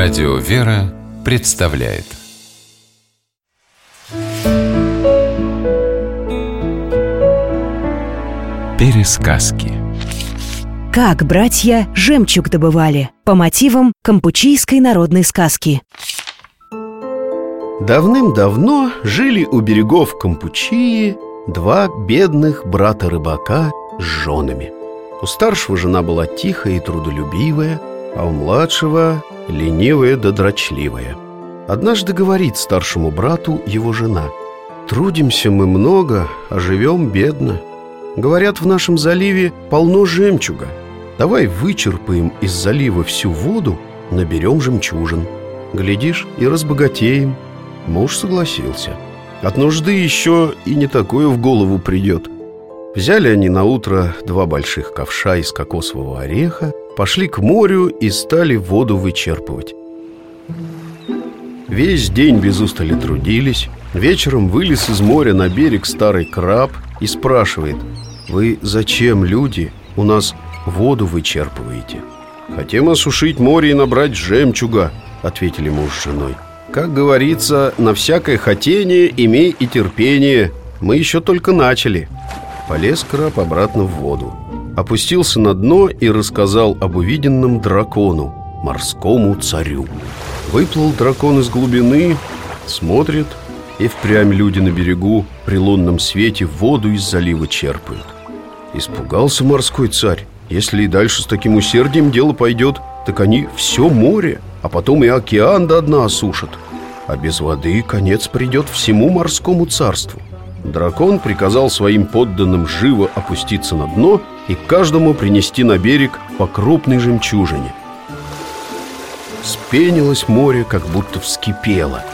Радио «Вера» представляет. Пересказки. Как братья жемчуг добывали по мотивам кампучийской народной сказки. Давным-давно жили у берегов Кампучии два бедных брата-рыбака с женами. У старшего жена была тихая и трудолюбивая, а у младшего ленивая да дрочливая. Однажды говорит старшему брату его жена «Трудимся мы много, а живем бедно. Говорят, в нашем заливе полно жемчуга. Давай вычерпаем из залива всю воду, наберем жемчужин. Глядишь, и разбогатеем». Муж согласился. От нужды еще и не такое в голову придет. Взяли они на утро два больших ковша из кокосового ореха пошли к морю и стали воду вычерпывать. Весь день без устали трудились. Вечером вылез из моря на берег старый краб и спрашивает «Вы зачем, люди, у нас воду вычерпываете?» «Хотим осушить море и набрать жемчуга», — ответили муж с женой Как говорится, на всякое хотение имей и терпение Мы еще только начали Полез краб обратно в воду опустился на дно и рассказал об увиденном дракону, морскому царю. Выплыл дракон из глубины, смотрит, и впрямь люди на берегу при лунном свете воду из залива черпают. Испугался морской царь. Если и дальше с таким усердием дело пойдет, так они все море, а потом и океан до дна осушат. А без воды конец придет всему морскому царству. Дракон приказал своим подданным живо опуститься на дно и каждому принести на берег по крупной жемчужине. Спенилось море, как будто вскипело.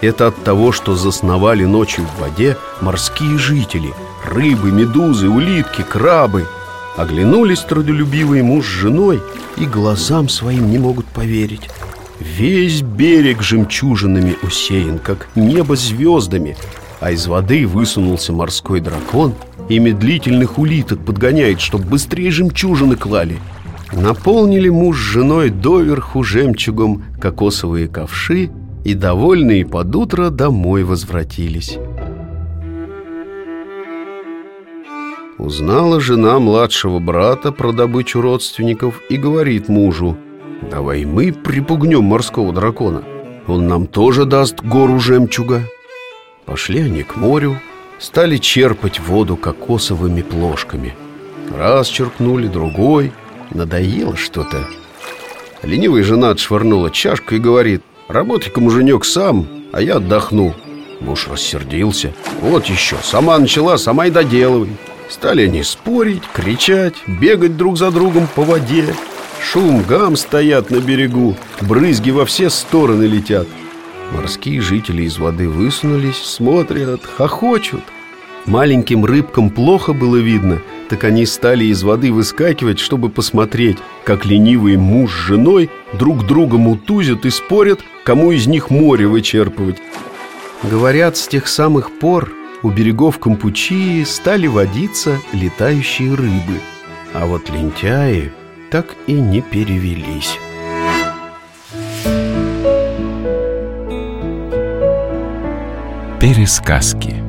Это от того, что засновали ночью в воде морские жители Рыбы, медузы, улитки, крабы Оглянулись трудолюбивый муж с женой И глазам своим не могут поверить Весь берег жемчужинами усеян, как небо звездами а из воды высунулся морской дракон и медлительных улиток подгоняет, чтоб быстрее жемчужины клали. Наполнили муж с женой доверху жемчугом кокосовые ковши и, довольные под утро, домой возвратились. Узнала жена младшего брата про добычу родственников и говорит мужу «Давай мы припугнем морского дракона, он нам тоже даст гору жемчуга». Пошли они к морю, стали черпать воду кокосовыми плошками. Раз черпнули, другой. Надоело что-то. Ленивая жена отшвырнула чашку и говорит, «Работай-ка, муженек, сам, а я отдохну». Муж рассердился. «Вот еще, сама начала, сама и доделывай». Стали они спорить, кричать, бегать друг за другом по воде. Шум, гам стоят на берегу, брызги во все стороны летят. Морские жители из воды высунулись, смотрят, хохочут. Маленьким рыбкам плохо было видно, так они стали из воды выскакивать, чтобы посмотреть, как ленивый муж с женой друг друга мутузят и спорят, кому из них море вычерпывать. Говорят, с тех самых пор у берегов Кампучии стали водиться летающие рыбы, а вот лентяи так и не перевелись. Пересказки